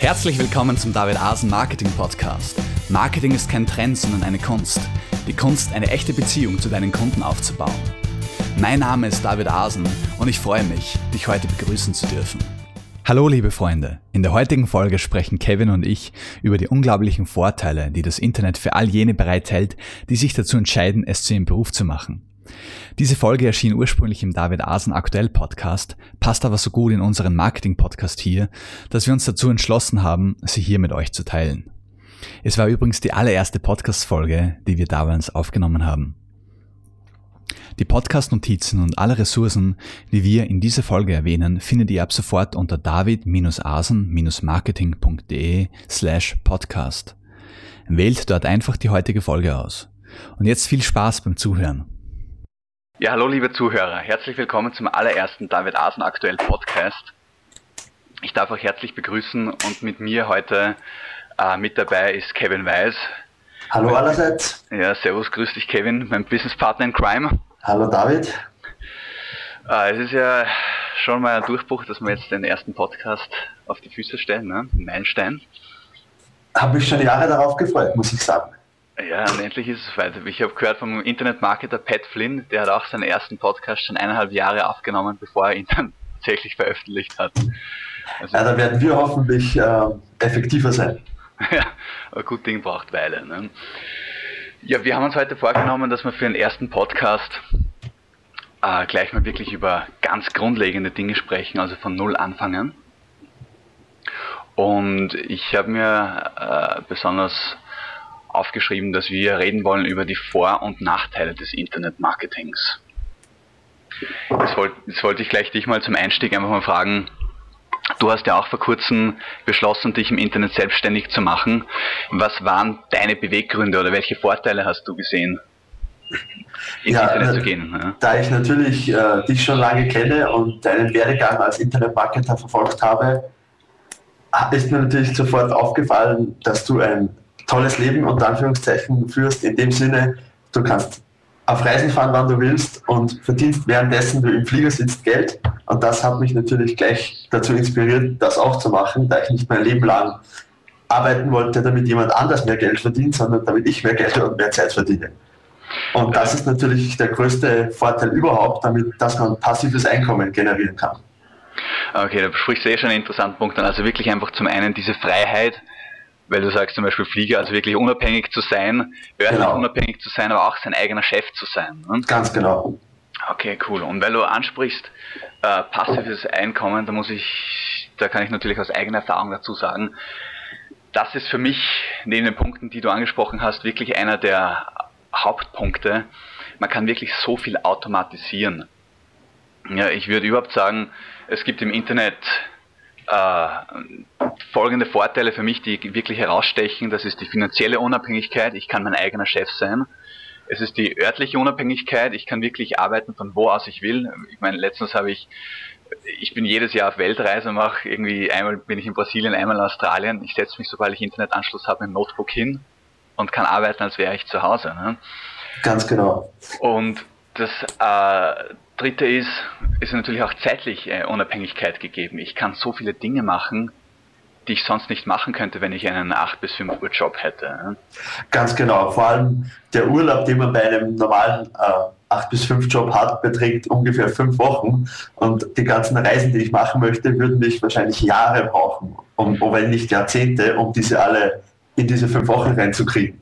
Herzlich willkommen zum David Asen Marketing Podcast. Marketing ist kein Trend, sondern eine Kunst. Die Kunst, eine echte Beziehung zu deinen Kunden aufzubauen. Mein Name ist David Asen und ich freue mich, dich heute begrüßen zu dürfen. Hallo liebe Freunde, in der heutigen Folge sprechen Kevin und ich über die unglaublichen Vorteile, die das Internet für all jene bereithält, die sich dazu entscheiden, es zu ihrem Beruf zu machen. Diese Folge erschien ursprünglich im David Asen Aktuell Podcast, passt aber so gut in unseren Marketing Podcast hier, dass wir uns dazu entschlossen haben, sie hier mit euch zu teilen. Es war übrigens die allererste Podcast-Folge, die wir damals aufgenommen haben. Die Podcast-Notizen und alle Ressourcen, die wir in dieser Folge erwähnen, findet ihr ab sofort unter david-asen-marketing.de slash podcast. Wählt dort einfach die heutige Folge aus. Und jetzt viel Spaß beim Zuhören. Ja, hallo liebe Zuhörer, herzlich willkommen zum allerersten David Asen aktuell Podcast. Ich darf euch herzlich begrüßen und mit mir heute äh, mit dabei ist Kevin Weiß. Hallo allerseits. Ja, servus, grüß dich Kevin, mein Businesspartner in Crime. Hallo David. Äh, es ist ja schon mal ein Durchbruch, dass wir jetzt den ersten Podcast auf die Füße stellen, ne? Meilenstein. Habe mich schon Jahre darauf gefreut, muss ich sagen. Ja, und endlich ist es weit. Ich habe gehört vom Internetmarketer Pat Flynn, der hat auch seinen ersten Podcast schon eineinhalb Jahre aufgenommen, bevor er ihn dann tatsächlich veröffentlicht hat. Also, ja, da werden wir hoffentlich äh, effektiver sein. ja, ein gut Ding braucht Weile. Ne? Ja, wir haben uns heute vorgenommen, dass wir für den ersten Podcast äh, gleich mal wirklich über ganz grundlegende Dinge sprechen, also von Null anfangen. Und ich habe mir äh, besonders aufgeschrieben, dass wir reden wollen über die Vor- und Nachteile des Internetmarketings. Jetzt wollte, jetzt wollte ich gleich dich mal zum Einstieg einfach mal fragen, Du hast ja auch vor kurzem beschlossen, dich im Internet selbstständig zu machen. Was waren deine Beweggründe oder welche Vorteile hast du gesehen, ins ja, Internet zu gehen? Ja? Da ich natürlich äh, dich schon lange kenne und deinen Werdegang als Internetmarketer verfolgt habe, ist mir natürlich sofort aufgefallen, dass du ein tolles Leben unter Anführungszeichen führst, in dem Sinne, du kannst auf Reisen fahren, wann du willst und verdienst währenddessen du im Flieger sitzt Geld. Und das hat mich natürlich gleich dazu inspiriert, das auch zu machen, da ich nicht mein Leben lang arbeiten wollte, damit jemand anders mehr Geld verdient, sondern damit ich mehr Geld und mehr Zeit verdiene. Und das ist natürlich der größte Vorteil überhaupt, damit, dass man passives Einkommen generieren kann. Okay, da sprichst du eh schon einen interessanten Punkt an. Also wirklich einfach zum einen diese Freiheit, weil du sagst zum Beispiel Flieger, also wirklich unabhängig zu sein, örtlich genau. unabhängig zu sein, aber auch sein eigener Chef zu sein. Ne? Ganz genau. Okay, cool. Und weil du ansprichst, äh, passives Einkommen, da muss ich, da kann ich natürlich aus eigener Erfahrung dazu sagen, das ist für mich, neben den Punkten, die du angesprochen hast, wirklich einer der Hauptpunkte. Man kann wirklich so viel automatisieren. Ja, ich würde überhaupt sagen, es gibt im Internet äh, folgende Vorteile für mich, die wirklich herausstechen. Das ist die finanzielle Unabhängigkeit. Ich kann mein eigener Chef sein. Es ist die örtliche Unabhängigkeit. Ich kann wirklich arbeiten von wo aus ich will. Ich meine, letztens habe ich, ich bin jedes Jahr auf Weltreise, mache irgendwie einmal bin ich in Brasilien, einmal in Australien. Ich setze mich, sobald ich Internetanschluss habe, im Notebook hin und kann arbeiten, als wäre ich zu Hause. Ne? Ganz genau. Und das äh, dritte ist, ist natürlich auch zeitlich äh, Unabhängigkeit gegeben. Ich kann so viele Dinge machen, die ich sonst nicht machen könnte, wenn ich einen 8 bis 5 Uhr Job hätte. Ganz genau. Vor allem der Urlaub, den man bei einem normalen äh, 8 bis 5 Job hat, beträgt ungefähr 5 Wochen. Und die ganzen Reisen, die ich machen möchte, würden mich wahrscheinlich Jahre brauchen, um, wenn nicht Jahrzehnte, um diese alle in diese 5 Wochen reinzukriegen.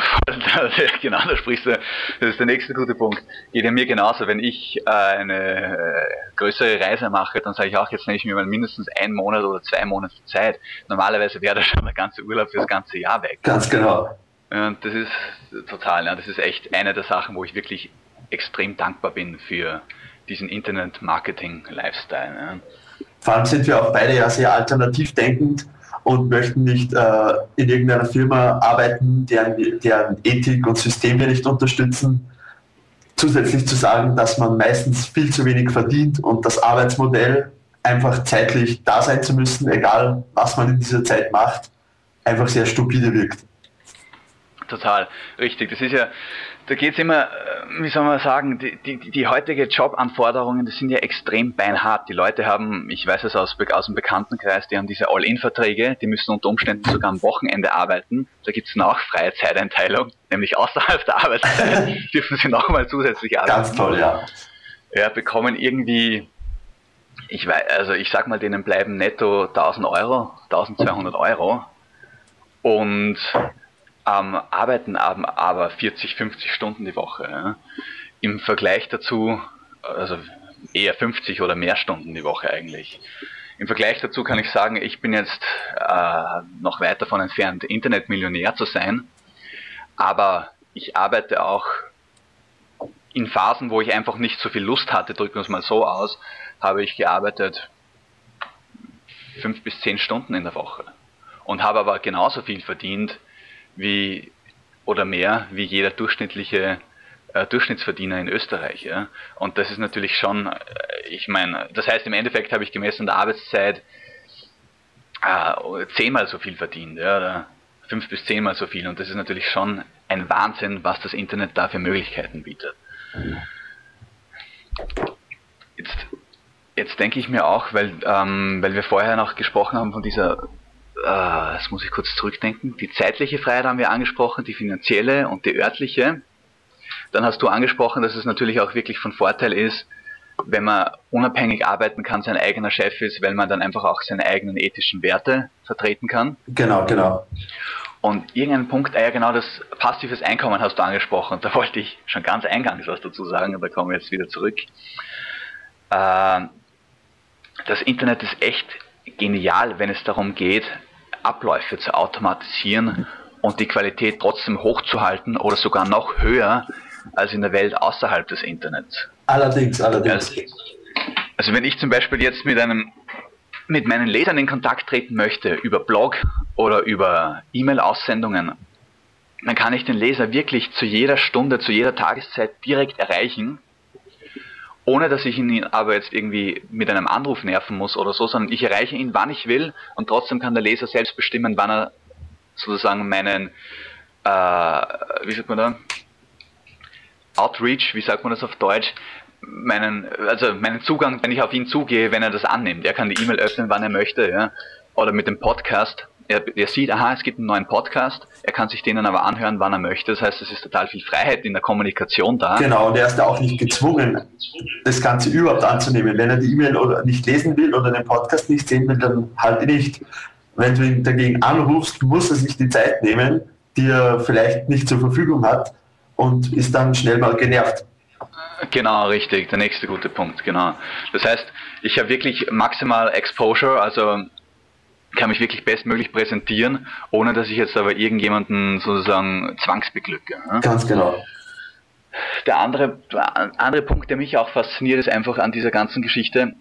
genau, da sprichst du, das ist der nächste gute Punkt. Geht ja mir genauso, wenn ich äh, eine größere Reise mache, dann sage ich auch, jetzt nehme ich mir mal mindestens einen Monat oder zwei Monate Zeit. Normalerweise wäre da schon der ganze Urlaub für das ganze Jahr weg. Ganz genau. Und das ist total, ja, das ist echt eine der Sachen, wo ich wirklich extrem dankbar bin für diesen Internet-Marketing-Lifestyle. Ja. Vor allem sind wir auch beide ja sehr alternativ denkend und möchten nicht äh, in irgendeiner Firma arbeiten, deren, deren Ethik und System wir nicht unterstützen. Zusätzlich zu sagen, dass man meistens viel zu wenig verdient und das Arbeitsmodell einfach zeitlich da sein zu müssen, egal was man in dieser Zeit macht, einfach sehr stupide wirkt. total. Richtig. Das ist ja, da geht's immer, äh, wie soll man sagen, die, die, die heutige Jobanforderungen, das sind ja extrem beinhart. Die Leute haben, ich weiß es aus, aus dem Bekanntenkreis, die haben diese All-In-Verträge, die müssen unter Umständen sogar am Wochenende arbeiten. Da gibt's dann auch freie Zeiteinteilung, nämlich außerhalb der Arbeitszeit dürfen sie nochmal zusätzlich arbeiten. Ganz toll, ja. Ja, bekommen irgendwie, ich weiß, also ich sag mal, denen bleiben netto 1000 Euro, 1200 Euro und ähm, arbeiten aber 40, 50 Stunden die Woche. Ja. Im Vergleich dazu, also eher 50 oder mehr Stunden die Woche eigentlich. Im Vergleich dazu kann ich sagen, ich bin jetzt äh, noch weit davon entfernt, Internetmillionär zu sein, aber ich arbeite auch in Phasen, wo ich einfach nicht so viel Lust hatte, drücken wir es mal so aus, habe ich gearbeitet fünf bis zehn Stunden in der Woche und habe aber genauso viel verdient wie oder mehr wie jeder durchschnittliche äh, Durchschnittsverdiener in Österreich. Ja? Und das ist natürlich schon, äh, ich meine, das heißt im Endeffekt habe ich gemessen der Arbeitszeit äh, zehnmal so viel verdient, ja, oder fünf bis zehnmal so viel. Und das ist natürlich schon ein Wahnsinn, was das Internet da für Möglichkeiten bietet. Jetzt, jetzt denke ich mir auch, weil, ähm, weil wir vorher noch gesprochen haben von dieser äh, das muss ich kurz zurückdenken, die zeitliche Freiheit haben wir angesprochen, die finanzielle und die örtliche. Dann hast du angesprochen, dass es natürlich auch wirklich von Vorteil ist, wenn man unabhängig arbeiten kann, sein eigener Chef ist, weil man dann einfach auch seine eigenen ethischen Werte vertreten kann. Genau, genau. Und irgendein Punkt, ah ja genau, das passives Einkommen hast du angesprochen. Da wollte ich schon ganz eingangs was dazu sagen, aber da kommen wir jetzt wieder zurück. Äh, das Internet ist echt genial, wenn es darum geht, Abläufe zu automatisieren und die Qualität trotzdem hochzuhalten oder sogar noch höher als in der Welt außerhalb des Internets. Allerdings, allerdings. Also, also wenn ich zum Beispiel jetzt mit einem mit meinen Lesern in Kontakt treten möchte über Blog oder über E-Mail-Aussendungen, dann kann ich den Leser wirklich zu jeder Stunde, zu jeder Tageszeit direkt erreichen ohne dass ich ihn aber jetzt irgendwie mit einem Anruf nerven muss oder so, sondern ich erreiche ihn, wann ich will und trotzdem kann der Leser selbst bestimmen, wann er sozusagen meinen, äh, wie sagt man da, Outreach, wie sagt man das auf Deutsch, meinen, also meinen Zugang, wenn ich auf ihn zugehe, wenn er das annimmt. Er kann die E-Mail öffnen, wann er möchte, ja, oder mit dem Podcast er, er sieht, aha, es gibt einen neuen Podcast, er kann sich den dann aber anhören, wann er möchte. Das heißt, es ist total viel Freiheit in der Kommunikation da. Genau, und er ist auch nicht gezwungen, das Ganze überhaupt anzunehmen. Wenn er die E-Mail oder nicht lesen will oder den Podcast nicht sehen will, dann halt nicht. Wenn du ihn dagegen anrufst, muss er sich die Zeit nehmen, die er vielleicht nicht zur Verfügung hat und ist dann schnell mal genervt. Genau, richtig, der nächste gute Punkt, genau. Das heißt, ich habe wirklich maximal Exposure, also kann mich wirklich bestmöglich präsentieren, ohne dass ich jetzt aber irgendjemanden sozusagen zwangsbeglücke. Ne? Ganz genau. Der andere, andere Punkt, der mich auch fasziniert, ist einfach an dieser ganzen Geschichte,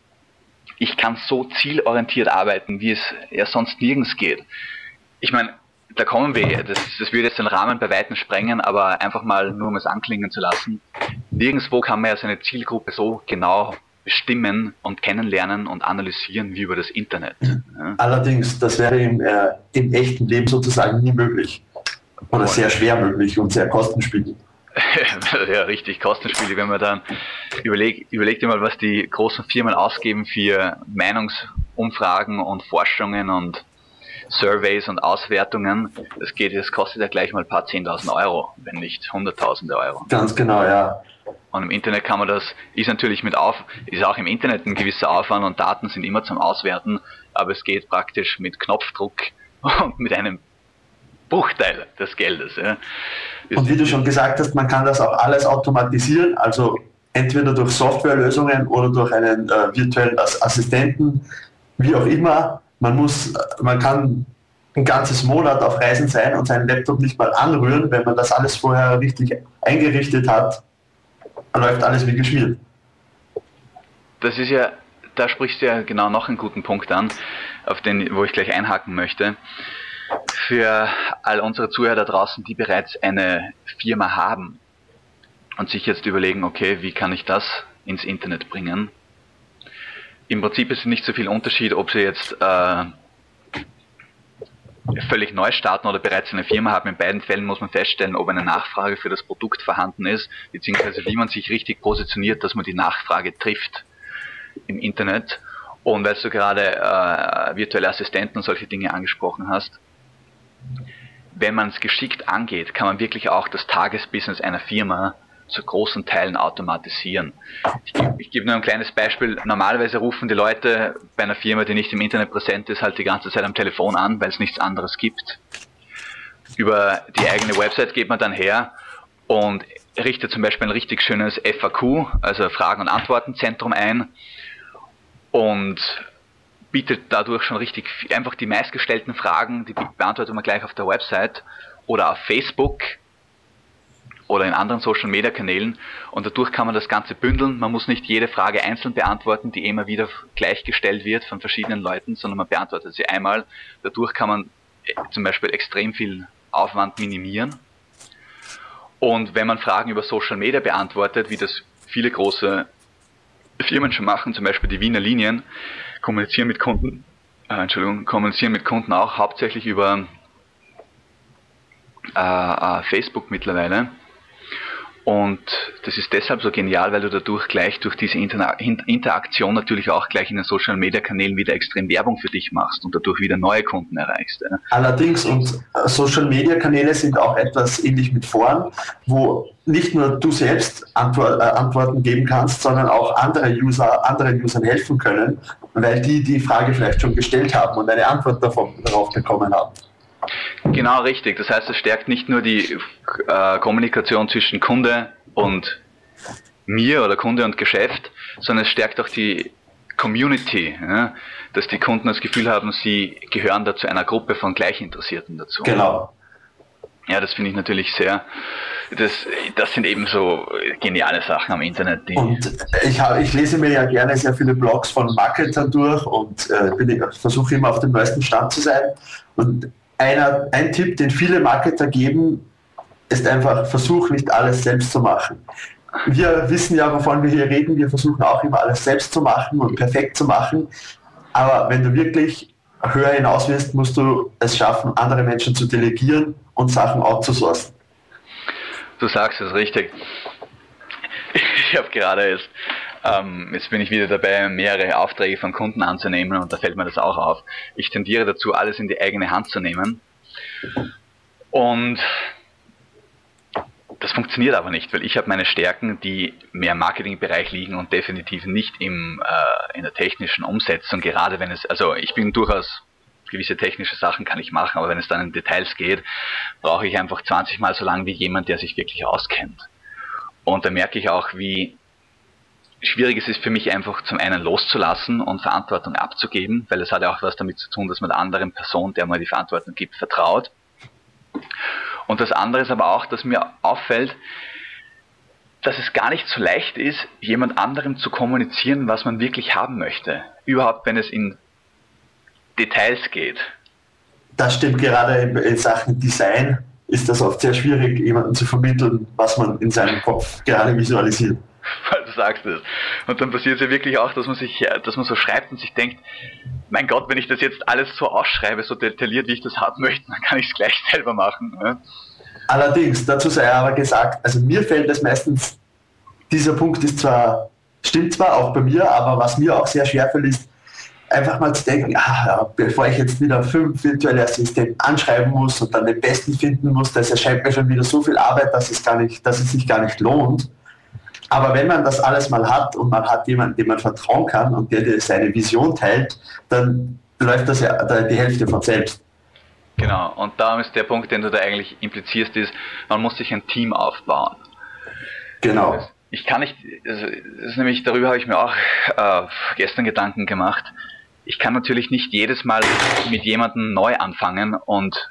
ich kann so zielorientiert arbeiten, wie es ja sonst nirgends geht. Ich meine, da kommen wir, das, das würde jetzt den Rahmen bei Weitem sprengen, aber einfach mal nur um es anklingen zu lassen. Nirgendwo kann man ja seine Zielgruppe so genau bestimmen und kennenlernen und analysieren wie über das Internet. Ja. Allerdings, das wäre im, äh, im echten Leben sozusagen nie möglich. Oder sehr schwer möglich und sehr kostenspielig. ja, richtig, kostenspielig. Wenn man dann überlegt, überlegt mal, was die großen Firmen ausgeben für Meinungsumfragen und Forschungen und Surveys und Auswertungen. Das geht, das kostet ja gleich mal ein paar 10.000 Euro, wenn nicht Hunderttausende Euro. Ganz genau, ja. Und im Internet kann man das, ist natürlich mit auf, ist auch im Internet ein gewisser Aufwand und Daten sind immer zum Auswerten, aber es geht praktisch mit Knopfdruck und mit einem Bruchteil des Geldes. Ja. Und wie du schon gesagt hast, man kann das auch alles automatisieren, also entweder durch Softwarelösungen oder durch einen äh, virtuellen Assistenten, wie auch immer. Man muss, man kann ein ganzes Monat auf Reisen sein und seinen Laptop nicht mal anrühren, wenn man das alles vorher richtig eingerichtet hat läuft alles wie geschmiert. Das ist ja, da sprichst du ja genau noch einen guten Punkt an, auf den, wo ich gleich einhaken möchte. Für all unsere Zuhörer da draußen, die bereits eine Firma haben und sich jetzt überlegen, okay, wie kann ich das ins Internet bringen? Im Prinzip ist nicht so viel Unterschied, ob sie jetzt äh, völlig neu starten oder bereits eine Firma haben. In beiden Fällen muss man feststellen, ob eine Nachfrage für das Produkt vorhanden ist, beziehungsweise wie man sich richtig positioniert, dass man die Nachfrage trifft im Internet. Und weil du gerade äh, virtuelle Assistenten und solche Dinge angesprochen hast, wenn man es geschickt angeht, kann man wirklich auch das Tagesbusiness einer Firma zu großen Teilen automatisieren. Ich, gebe nur ein kleines Beispiel. Normalerweise rufen die Leute bei einer Firma, die nicht im Internet präsent ist, halt die ganze Zeit am Telefon an, weil es nichts anderes gibt. Über die eigene Website geht man dann her und richtet zum Beispiel ein richtig schönes FAQ, also Fragen- und Antwortenzentrum ein und bietet dadurch schon richtig einfach die meistgestellten Fragen, die beantwortet man gleich auf der Website oder auf Facebook oder in anderen Social Media Kanälen und dadurch kann man das Ganze bündeln. Man muss nicht jede Frage einzeln beantworten, die immer wieder gleichgestellt wird von verschiedenen Leuten, sondern man beantwortet sie einmal. Dadurch kann man äh, zum Beispiel extrem viel Aufwand minimieren. Und wenn man Fragen über Social Media beantwortet, wie das viele große Firmen schon machen, zum Beispiel die Wiener Linien, kommunizieren mit Kunden, äh, Entschuldigung, kommunizieren mit Kunden auch hauptsächlich über äh, äh, Facebook mittlerweile. Und das ist deshalb so genial, weil du dadurch gleich durch diese Interaktion natürlich auch gleich in den Social Media Kanälen wieder extrem Werbung für dich machst und dadurch wieder neue Kunden erreichst. Ja. Allerdings, und äh, Social Media Kanäle sind auch etwas ähnlich mit Foren, wo nicht nur du selbst Antwort, äh, Antworten geben kannst, sondern auch andere User, anderen Usern helfen können, weil die die Frage vielleicht schon gestellt haben und eine Antwort davon, darauf bekommen haben. Genau richtig. Das heißt, es stärkt nicht nur die äh, Kommunikation zwischen Kunde und mir oder Kunde und Geschäft, sondern es stärkt auch die Community, ja? dass die Kunden das Gefühl haben, sie gehören da zu einer Gruppe von Gleichinteressierten dazu. Genau. Ja, das finde ich natürlich sehr, das, das sind eben so geniale Sachen am Internet. und ich, hab, ich lese mir ja gerne sehr viele Blogs von Marketern durch und äh, versuche immer auf dem neuesten Stand zu sein. Und einer, ein Tipp, den viele Marketer geben, ist einfach, versuch nicht alles selbst zu machen. Wir wissen ja, wovon wir hier reden. Wir versuchen auch immer alles selbst zu machen und perfekt zu machen. Aber wenn du wirklich höher hinaus wirst, musst du es schaffen, andere Menschen zu delegieren und Sachen outzusourcen. Du sagst es richtig. Ich habe gerade jetzt ähm, jetzt bin ich wieder dabei, mehrere Aufträge von Kunden anzunehmen und da fällt mir das auch auf. Ich tendiere dazu, alles in die eigene Hand zu nehmen. Und das funktioniert aber nicht, weil ich habe meine Stärken, die mehr im Marketingbereich liegen und definitiv nicht im, äh, in der technischen Umsetzung, gerade wenn es, also ich bin durchaus gewisse technische Sachen kann ich machen, aber wenn es dann in Details geht, brauche ich einfach 20 Mal so lang wie jemand, der sich wirklich auskennt. Und da merke ich auch, wie schwierig ist es für mich einfach zum einen loszulassen und Verantwortung abzugeben, weil es hat ja auch was damit zu tun, dass man der anderen Person, der man die Verantwortung gibt, vertraut. Und das andere ist aber auch, dass mir auffällt, dass es gar nicht so leicht ist, jemand anderem zu kommunizieren, was man wirklich haben möchte. Überhaupt, wenn es in Details geht. Das stimmt gerade in Sachen Design ist das oft sehr schwierig, jemandem zu vermitteln, was man in seinem Kopf gerade visualisiert. weil du sagst es. Und dann passiert es ja wirklich auch, dass man sich, dass man so schreibt und sich denkt, mein Gott, wenn ich das jetzt alles so ausschreibe, so detailliert, wie ich das haben möchte, dann kann ich es gleich selber machen. Ne? Allerdings, dazu sei aber gesagt, also mir fällt es meistens, dieser Punkt ist zwar, stimmt zwar auch bei mir, aber was mir auch sehr schwer fällt, ist, einfach mal zu denken, ah, bevor ich jetzt wieder fünf virtuelle Assistenten anschreiben muss und dann den besten finden muss, das erscheint mir schon wieder so viel Arbeit, dass es, gar nicht, dass es sich gar nicht lohnt. Aber wenn man das alles mal hat und man hat jemanden, dem man vertrauen kann und der dir seine Vision teilt, dann läuft das ja die Hälfte von selbst. Genau, und da ist der Punkt, den du da eigentlich implizierst, ist, man muss sich ein Team aufbauen. Genau. Ich kann nicht, das ist nämlich, darüber habe ich mir auch äh, gestern Gedanken gemacht. Ich kann natürlich nicht jedes Mal mit jemandem neu anfangen und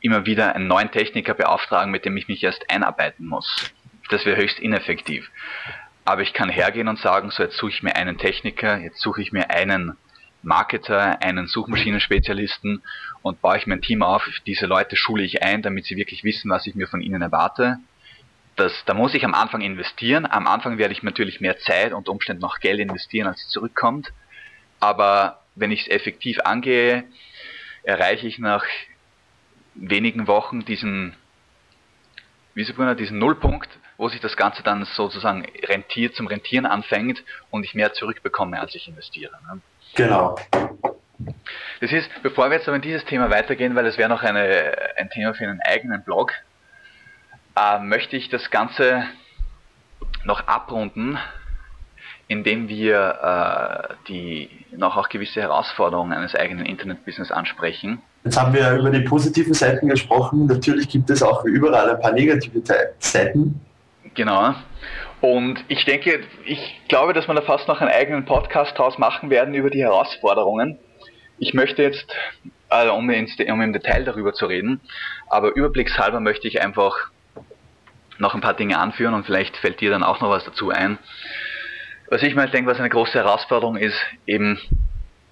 immer wieder einen neuen Techniker beauftragen, mit dem ich mich erst einarbeiten muss das wäre höchst ineffektiv. Aber ich kann hergehen und sagen, so jetzt suche ich mir einen Techniker, jetzt suche ich mir einen Marketer, einen Suchmaschinenspezialisten und baue ich mein Team auf. Diese Leute schule ich ein, damit sie wirklich wissen, was ich mir von ihnen erwarte. Das, da muss ich am Anfang investieren. Am Anfang werde ich natürlich mehr Zeit und Umständen noch Geld investieren, als zurückkommt. Aber wenn ich es effektiv angehe, erreiche ich nach wenigen Wochen diesen, wie sagt man, diesen Nullpunkt, wo sich das Ganze dann sozusagen rentiert, zum Rentieren anfängt und ich mehr zurückbekomme, als ich investiere. Ne? Genau. Das ist, bevor wir jetzt aber in dieses Thema weitergehen, weil es wäre noch eine, ein Thema für einen eigenen Blog, äh, möchte ich das Ganze noch abrunden, indem wir äh, die noch auch gewisse Herausforderungen eines eigenen Internetbusiness ansprechen. Jetzt haben wir über die positiven Seiten gesprochen. Natürlich gibt es auch wie überall ein paar negative Seiten. Genau. Und ich denke, ich glaube, dass wir da fast noch einen eigenen Podcast draus machen werden über die Herausforderungen. Ich möchte jetzt, also um, um im Detail darüber zu reden, aber überblickshalber möchte ich einfach noch ein paar Dinge anführen und vielleicht fällt dir dann auch noch was dazu ein. Was ich mir denke, was eine große Herausforderung ist, eben,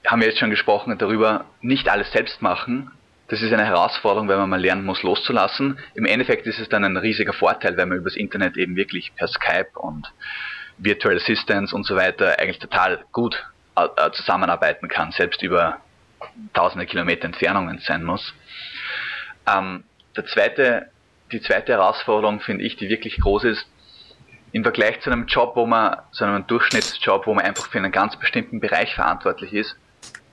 haben wir jetzt schon gesprochen darüber, nicht alles selbst machen. Das ist eine Herausforderung, wenn man mal lernen muss, loszulassen. Im Endeffekt ist es dann ein riesiger Vorteil, wenn man übers Internet eben wirklich per Skype und Virtual Assistants und so weiter eigentlich total gut äh, zusammenarbeiten kann, selbst über tausende Kilometer Entfernung, wenn es sein muss. Ähm, der zweite die zweite Herausforderung, finde ich, die wirklich groß ist, im Vergleich zu einem Job, wo man, zu einem Durchschnittsjob, wo man einfach für einen ganz bestimmten Bereich verantwortlich ist,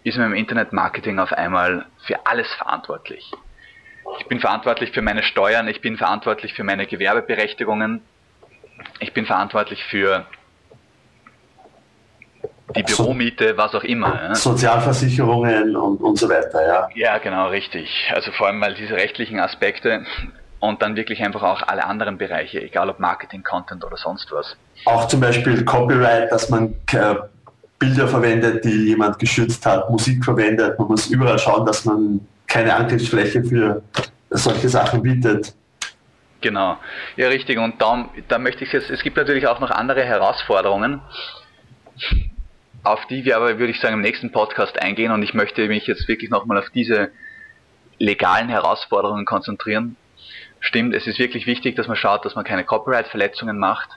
ist man im Internetmarketing auf einmal für alles verantwortlich. Ich bin verantwortlich für meine Steuern, ich bin verantwortlich für meine Gewerbeberechtigungen, ich bin verantwortlich für die Büromiete, was auch immer. Sozialversicherungen und, und so weiter, ja. Ja, genau, richtig. Also vor allem mal diese rechtlichen Aspekte und dann wirklich einfach auch alle anderen Bereiche, egal ob Marketing, Content oder sonst was. Auch zum Beispiel Copyright, dass man äh, Bilder verwendet, die jemand geschützt hat, Musik verwendet. Man muss überall schauen, dass man keine Angriffsfläche für solche Sachen bietet. Genau, ja richtig. Und da, da möchte ich jetzt, es gibt natürlich auch noch andere Herausforderungen, auf die wir aber, würde ich sagen, im nächsten Podcast eingehen. Und ich möchte mich jetzt wirklich nochmal auf diese legalen Herausforderungen konzentrieren, stimmt, es ist wirklich wichtig, dass man schaut, dass man keine Copyright-Verletzungen macht,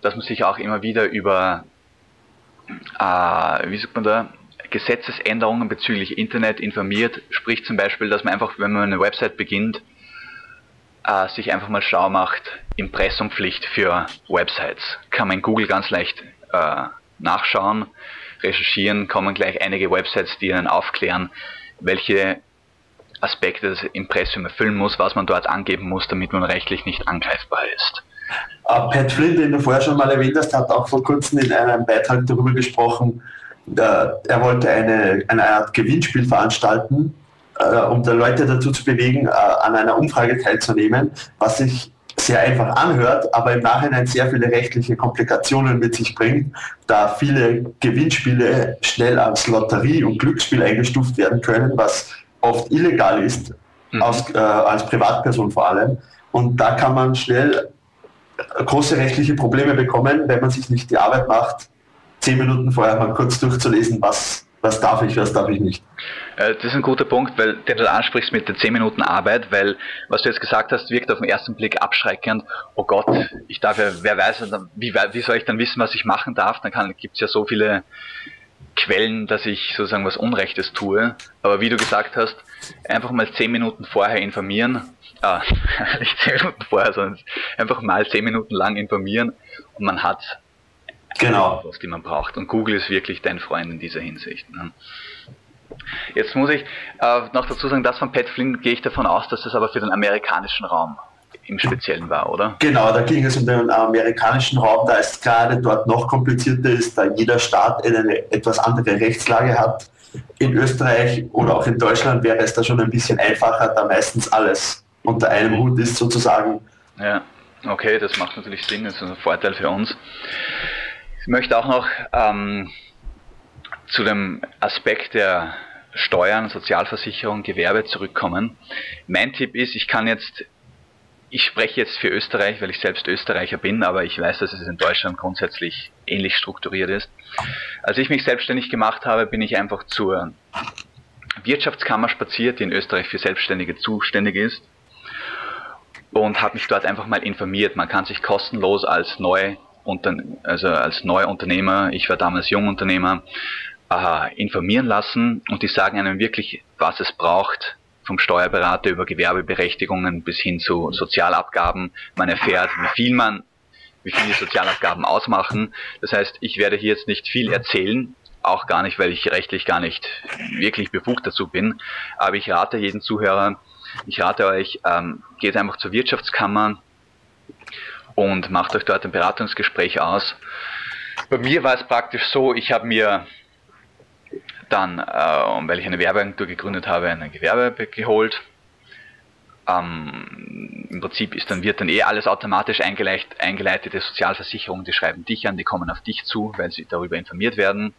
dass man sich auch immer wieder über, äh, wie sagt man da, Gesetzesänderungen bezüglich Internet informiert, sprich zum Beispiel, dass man einfach, wenn man eine Website beginnt, äh, sich einfach mal schlau macht, Impressumpflicht für Websites. Kann man in Google ganz leicht äh, nachschauen, recherchieren, kommen gleich einige Websites, die Ihnen aufklären, welche Aspekte des Impressum erfüllen muss, was man dort angeben muss, damit man rechtlich nicht angreifbar ist. Uh, Pat Flynn, den du vorher schon mal erwähnt hast, hat auch vor kurzem in einem Beitrag darüber gesprochen, uh, er wollte eine, eine Art Gewinnspiel veranstalten, uh, um die Leute dazu zu bewegen, an einer Umfrage teilzunehmen, was sich sehr einfach anhört, aber im Nachhinein sehr viele rechtliche Komplikationen mit sich bringt, da viele Gewinnspiele schnell als Lotterie und Glücksspiel eingestuft werden können, was oft illegal ist, mhm. aus, äh, als Privatperson vor allem. Und da kann man schnell äh, große rechtliche Probleme bekommen, wenn man sich nicht die Arbeit macht, zehn Minuten vorher mal kurz durchzulesen, was, was darf ich, was darf ich nicht. Äh, das ist ein guter Punkt, weil den du ansprichst mit der 10 Minuten Arbeit, weil was du jetzt gesagt hast, wirkt auf den ersten Blick abschreckend. Oh Gott, ich darf ja, wer weiß, wie, wie soll ich dann wissen, was ich machen darf? Dann gibt es ja so viele Quellen, dass ich sozusagen was Unrechtes tue. Aber wie du gesagt hast, einfach mal zehn Minuten vorher informieren. Ah, nicht zehn Minuten vorher, sondern einfach mal zehn Minuten lang informieren und man hat genau. was, die man braucht. Und Google ist wirklich dein Freund in dieser Hinsicht. Ne? Jetzt muss ich äh, noch dazu sagen, das von Pat Flynn gehe ich davon aus, dass das aber für den amerikanischen Raum im Speziellen war, oder? Genau, da ging es um den amerikanischen Raum, da es gerade dort noch komplizierter ist, da jeder Staat eine etwas andere Rechtslage hat. In Österreich oder auch in Deutschland wäre es da schon ein bisschen einfacher, da meistens alles unter einem Hut ist sozusagen. Ja, okay, das macht natürlich Sinn, das ist ein Vorteil für uns. Ich möchte auch noch ähm, zu dem Aspekt der Steuern, Sozialversicherung, Gewerbe zurückkommen. Mein Tipp ist, ich kann jetzt ich spreche jetzt für Österreich, weil ich selbst Österreicher bin, aber ich weiß, dass es in Deutschland grundsätzlich ähnlich strukturiert ist. Als ich mich selbstständig gemacht habe, bin ich einfach zur Wirtschaftskammer spaziert, die in Österreich für Selbstständige zuständig ist und habe mich dort einfach mal informiert. Man kann sich kostenlos als neu also als Neuunternehmer, ich war damals Jungunternehmer, äh, informieren lassen und die sagen einem wirklich, was es braucht, vom Steuerberater über Gewerbeberechtigungen bis hin zu Sozialabgaben. Man erfährt, wie viel man, wie viele Sozialabgaben ausmachen. Das heißt, ich werde hier jetzt nicht viel erzählen, auch gar nicht, weil ich rechtlich gar nicht wirklich befugt dazu bin. Aber ich rate jeden Zuhörer, ich rate euch, ähm, geht einfach zur Wirtschaftskammer und macht euch dort ein Beratungsgespräch aus. Bei mir war es praktisch so, ich habe mir dann, äh, weil ich eine Werbeagentur gegründet habe, ein Gewerbe geholt. Ähm, Im Prinzip ist dann, wird dann eh alles automatisch eingeleitet, eingeleitete Sozialversicherungen, die schreiben dich an, die kommen auf dich zu, weil sie darüber informiert werden.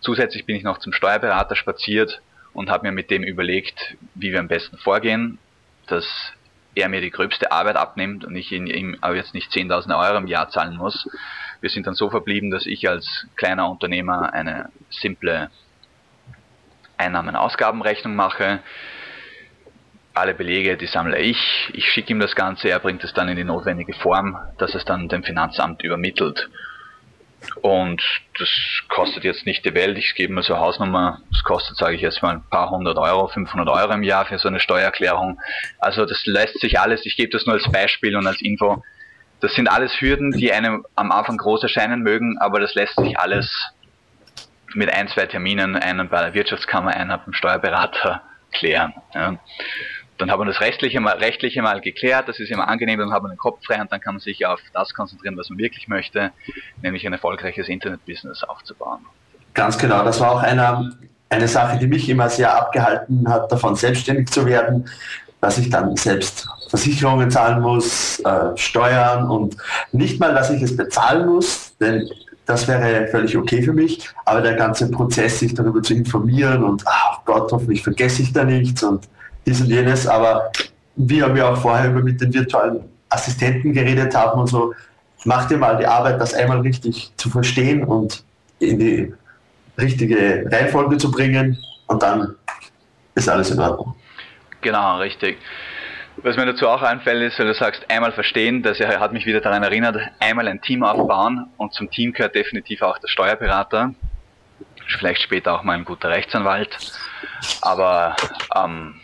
Zusätzlich bin ich noch zum Steuerberater spaziert und habe mir mit dem überlegt, wie wir am besten vorgehen, dass er mir die gröbste Arbeit abnimmt und ich ihm aber jetzt nicht 10.000 Euro im Jahr zahlen muss. Wir sind dann so verblieben, dass ich als kleiner Unternehmer eine simple Einnahmen-Ausgabenrechnung mache. Alle Belege, die sammle ich. Ich schicke ihm das Ganze, er bringt es dann in die notwendige Form, dass es dann dem Finanzamt übermittelt. Und das kostet jetzt nicht die Welt. Ich gebe mir so Hausnummer. Das kostet, sage ich jetzt mal, ein paar hundert Euro, 500 Euro im Jahr für so eine Steuererklärung. Also das lässt sich alles, ich gebe das nur als Beispiel und als Info. Das sind alles Hürden, die einem am Anfang groß erscheinen mögen, aber das lässt sich alles mit ein, zwei Terminen, einen bei der Wirtschaftskammer, einen beim Steuerberater klären. Ja. Dann haben wir das Rechtliche mal, Rechtliche mal geklärt, das ist immer angenehm, dann haben wir den Kopf frei und dann kann man sich auf das konzentrieren, was man wirklich möchte, nämlich ein erfolgreiches Internet-Business aufzubauen. Ganz genau, das war auch eine, eine Sache, die mich immer sehr abgehalten hat, davon selbstständig zu werden, dass ich dann selbst Versicherungen zahlen muss, äh, Steuern und nicht mal, dass ich es bezahlen muss, denn das wäre völlig okay für mich, aber der ganze Prozess, sich darüber zu informieren und ach Gott, hoffentlich vergesse ich da nichts und dies und jenes, aber wie wir auch vorher über mit den virtuellen Assistenten geredet haben und so, mach dir mal die Arbeit, das einmal richtig zu verstehen und in die richtige Reihenfolge zu bringen und dann ist alles in Ordnung. Genau, richtig. Was mir dazu auch einfällt, ist, wenn du sagst, einmal verstehen, das hat mich wieder daran erinnert, einmal ein Team aufbauen und zum Team gehört definitiv auch der Steuerberater, vielleicht später auch mal ein guter Rechtsanwalt, aber ähm,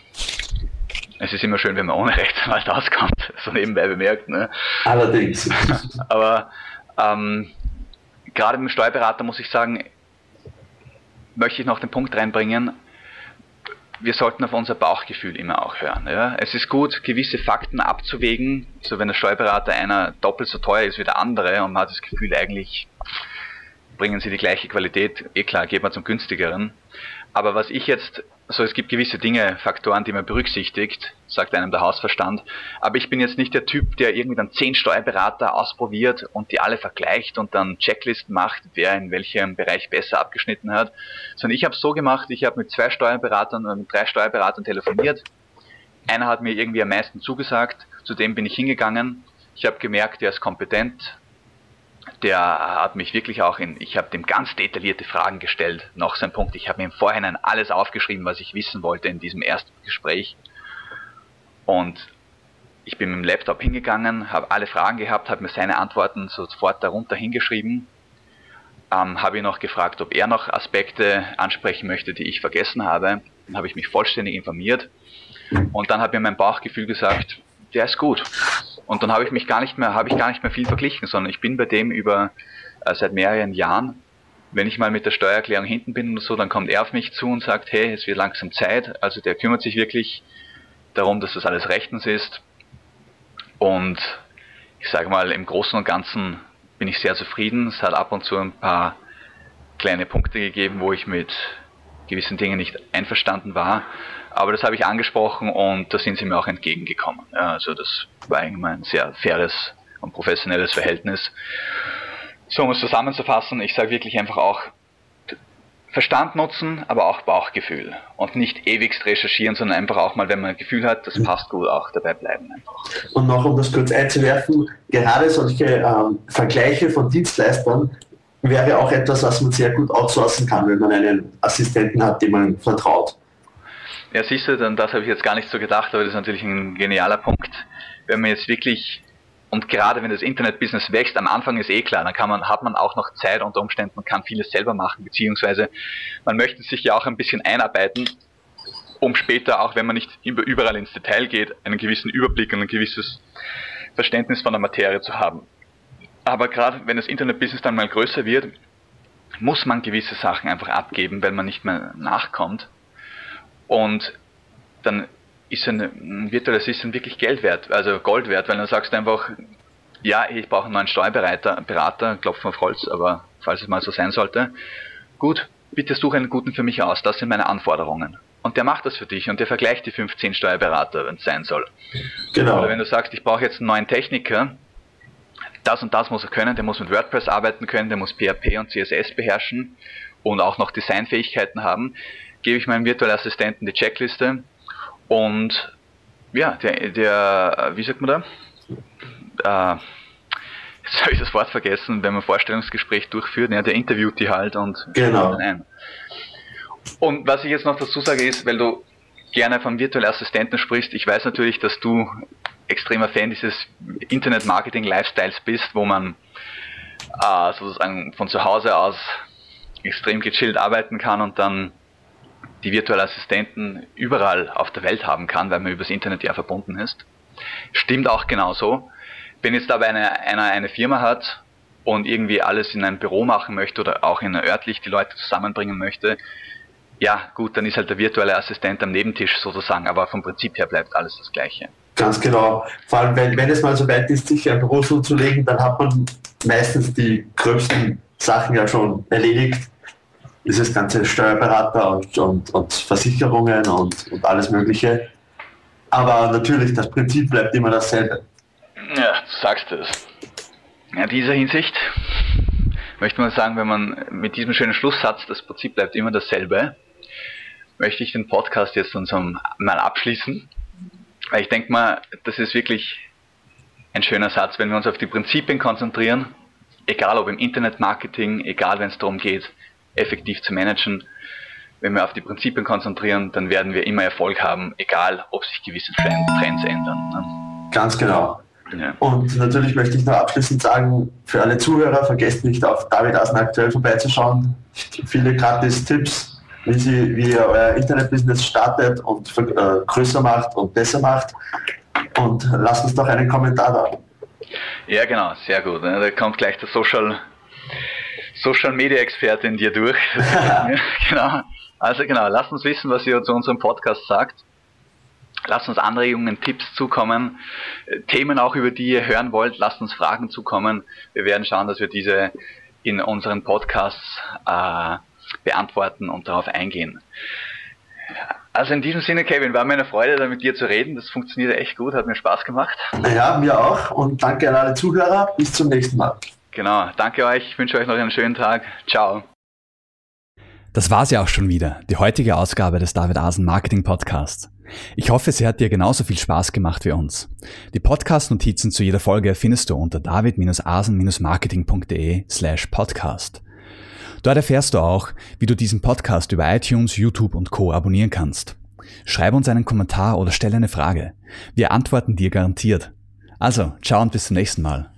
es ist immer schön, wenn man ohne Rechtsanwalt auskommt, so nebenbei bemerkt. Ne? Allerdings. aber ähm, gerade mit dem Steuerberater muss ich sagen, möchte ich noch den Punkt reinbringen, wir sollten auf unser Bauchgefühl immer auch hören. Ja? Es ist gut, gewisse Fakten abzuwägen. So wenn der Steuerberater einer doppelt so teuer ist wie der andere und man hat das Gefühl, eigentlich bringen sie die gleiche Qualität, eh klar, geht man zum günstigeren. Aber was ich jetzt also es gibt gewisse Dinge, Faktoren, die man berücksichtigt, sagt einem der Hausverstand. Aber ich bin jetzt nicht der Typ, der irgendwie dann zehn Steuerberater ausprobiert und die alle vergleicht und dann Checklisten macht, wer in welchem Bereich besser abgeschnitten hat. Sondern ich habe es so gemacht, ich habe mit zwei Steuerberatern oder mit drei Steuerberatern telefoniert. Einer hat mir irgendwie am meisten zugesagt, zu dem bin ich hingegangen. Ich habe gemerkt, der ist kompetent, der hat mich wirklich auch in, ich habe dem ganz detaillierte Fragen gestellt. Noch sein Punkt, ich habe mir im Vorhinein alles aufgeschrieben, was ich wissen wollte in diesem ersten Gespräch. Und ich bin mit dem Laptop hingegangen, habe alle Fragen gehabt, habe mir seine Antworten sofort darunter hingeschrieben. Ähm, habe ihn noch gefragt, ob er noch Aspekte ansprechen möchte, die ich vergessen habe. Dann habe ich mich vollständig informiert. Und dann hat mir mein Bauchgefühl gesagt, der ist gut. Und dann habe ich mich gar nicht mehr, habe ich gar nicht mehr viel verglichen, sondern ich bin bei dem über äh, seit mehreren Jahren. Wenn ich mal mit der Steuererklärung hinten bin und so, dann kommt er auf mich zu und sagt, hey, es wird langsam Zeit. Also der kümmert sich wirklich darum, dass das alles rechtens ist. Und ich sage mal, im Großen und Ganzen bin ich sehr zufrieden. Es hat ab und zu ein paar kleine Punkte gegeben, wo ich mit gewissen Dingen nicht einverstanden war. Aber das habe ich angesprochen und da sind sie mir auch entgegengekommen. Also das war eigentlich ein sehr faires und professionelles Verhältnis. So um es zusammenzufassen, ich sage wirklich einfach auch Verstand nutzen, aber auch Bauchgefühl und nicht ewigst recherchieren, sondern einfach auch mal, wenn man ein Gefühl hat, das passt gut, auch dabei bleiben einfach. Und noch um das kurz einzuwerfen, gerade solche ähm, Vergleiche von Dienstleistern wäre auch etwas, was man sehr gut outsourcen kann, wenn man einen Assistenten hat, dem man vertraut. Ja, siehst du, dann das habe ich jetzt gar nicht so gedacht, aber das ist natürlich ein genialer Punkt. Wenn man jetzt wirklich und gerade wenn das Internet-Business wächst, am Anfang ist eh klar, dann kann man, hat man auch noch Zeit unter Umständen, man kann vieles selber machen, beziehungsweise man möchte sich ja auch ein bisschen einarbeiten. um später, auch wenn man nicht überall ins Detail geht, einen gewissen Überblick und ein gewisses Verständnis von der Materie zu haben. Aber gerade wenn das Internet-Business dann mal größer wird, muss man gewisse Sachen einfach abgeben, weil man nicht mehr nachkommt. Und dann ist ein virtuelles Assistent wirklich Geld wert, also Gold wert, weil dann sagst du einfach, ja, ich brauche einen neuen Steuerberater, Berater, klopfen auf Holz, aber falls es mal so sein sollte, gut, bitte suche einen guten für mich aus, das sind meine Anforderungen. Und der macht das für dich und der vergleicht die 15 Steuerberater, wenn es sein soll. Genau. Oder wenn du sagst, ich brauche jetzt einen neuen Techniker, das und das muss er können, der muss mit WordPress arbeiten können, der muss PHP und CSS beherrschen und auch noch Designfähigkeiten haben, gebe ich meinem virtuellen Assistenten die Checkliste und ja, der, der wie sagt man da? Äh, jetzt habe ich das Wort vergessen, wenn man Vorstellungsgespräch durchführt, ja, der interviewt die halt und genau. ein. Und was ich jetzt noch dazu sage ist, weil du gerne vom virtuellen Assistenten sprichst, ich weiß natürlich, dass du extremer Fan dieses Internet-Marketing-Lifestyles bist, wo man äh, sozusagen von zu Hause aus extrem gechillt arbeiten kann und dann die virtuellen Assistenten überall auf der Welt haben kann, weil man übers Internet ja verbunden ist. Stimmt auch genauso. Wenn jetzt aber eine, einer eine Firma hat und irgendwie alles in einem Büro machen möchte oder auch in örtlich die Leute zusammenbringen möchte, ja gut, dann ist halt der virtuelle Assistent am Nebentisch sozusagen, aber vom Prinzip her bleibt alles das gleiche. Ganz genau. Vor allem, wenn, wenn es mal so weit ist, sich ein Büro zuzulegen, dann hat man meistens die gröbsten Sachen ja schon erledigt. Dieses ganze Steuerberater und, und, und Versicherungen und, und alles Mögliche. Aber natürlich, das Prinzip bleibt immer dasselbe. Ja, du sagst es. In dieser Hinsicht möchte man sagen, wenn man mit diesem schönen Schlusssatz, das Prinzip bleibt immer dasselbe, möchte ich den Podcast jetzt langsam mal abschließen. Weil ich denke mal, das ist wirklich ein schöner Satz, wenn wir uns auf die Prinzipien konzentrieren, egal ob im Internetmarketing, egal wenn es darum geht, effektiv zu managen, wenn wir auf die Prinzipien konzentrieren, dann werden wir immer Erfolg haben, egal ob sich gewisse Trends ändern. Ne? Ganz genau. Ja. Und natürlich möchte ich noch abschließend sagen, für alle Zuhörer, vergesst nicht auf David Asen aktuell vorbeizuschauen. Viele gratis Tipps wie, sie, wie ihr euer Internetbusiness startet und äh, größer macht und besser macht. Und lasst uns doch einen Kommentar da. Ja, genau, sehr gut. Ne? Da kommt gleich der Social, Social Media Experte in dir durch. genau. Also genau, lasst uns wissen, was ihr zu unserem Podcast sagt. Lasst uns Anregungen, Tipps zukommen, Themen auch, über die ihr hören wollt. Lasst uns Fragen zukommen. Wir werden schauen, dass wir diese in unseren Podcasts äh, beantworten und darauf eingehen. Also in diesem Sinne, Kevin, war mir eine Freude, da mit dir zu reden. Das funktioniert echt gut, hat mir Spaß gemacht. Ja, mir auch. Und danke an alle Zuhörer. Bis zum nächsten Mal. Genau, danke euch. Ich wünsche euch noch einen schönen Tag. Ciao. Das war's ja auch schon wieder, die heutige Ausgabe des David Asen Marketing Podcasts. Ich hoffe, sie hat dir genauso viel Spaß gemacht wie uns. Die Podcast-Notizen zu jeder Folge findest du unter david-asen-marketing.de slash podcast. Dort erfährst du auch, wie du diesen Podcast über iTunes, YouTube und Co. abonnieren kannst. Schreib uns einen Kommentar oder stell eine Frage. Wir antworten dir garantiert. Also, ciao und bis zum nächsten Mal.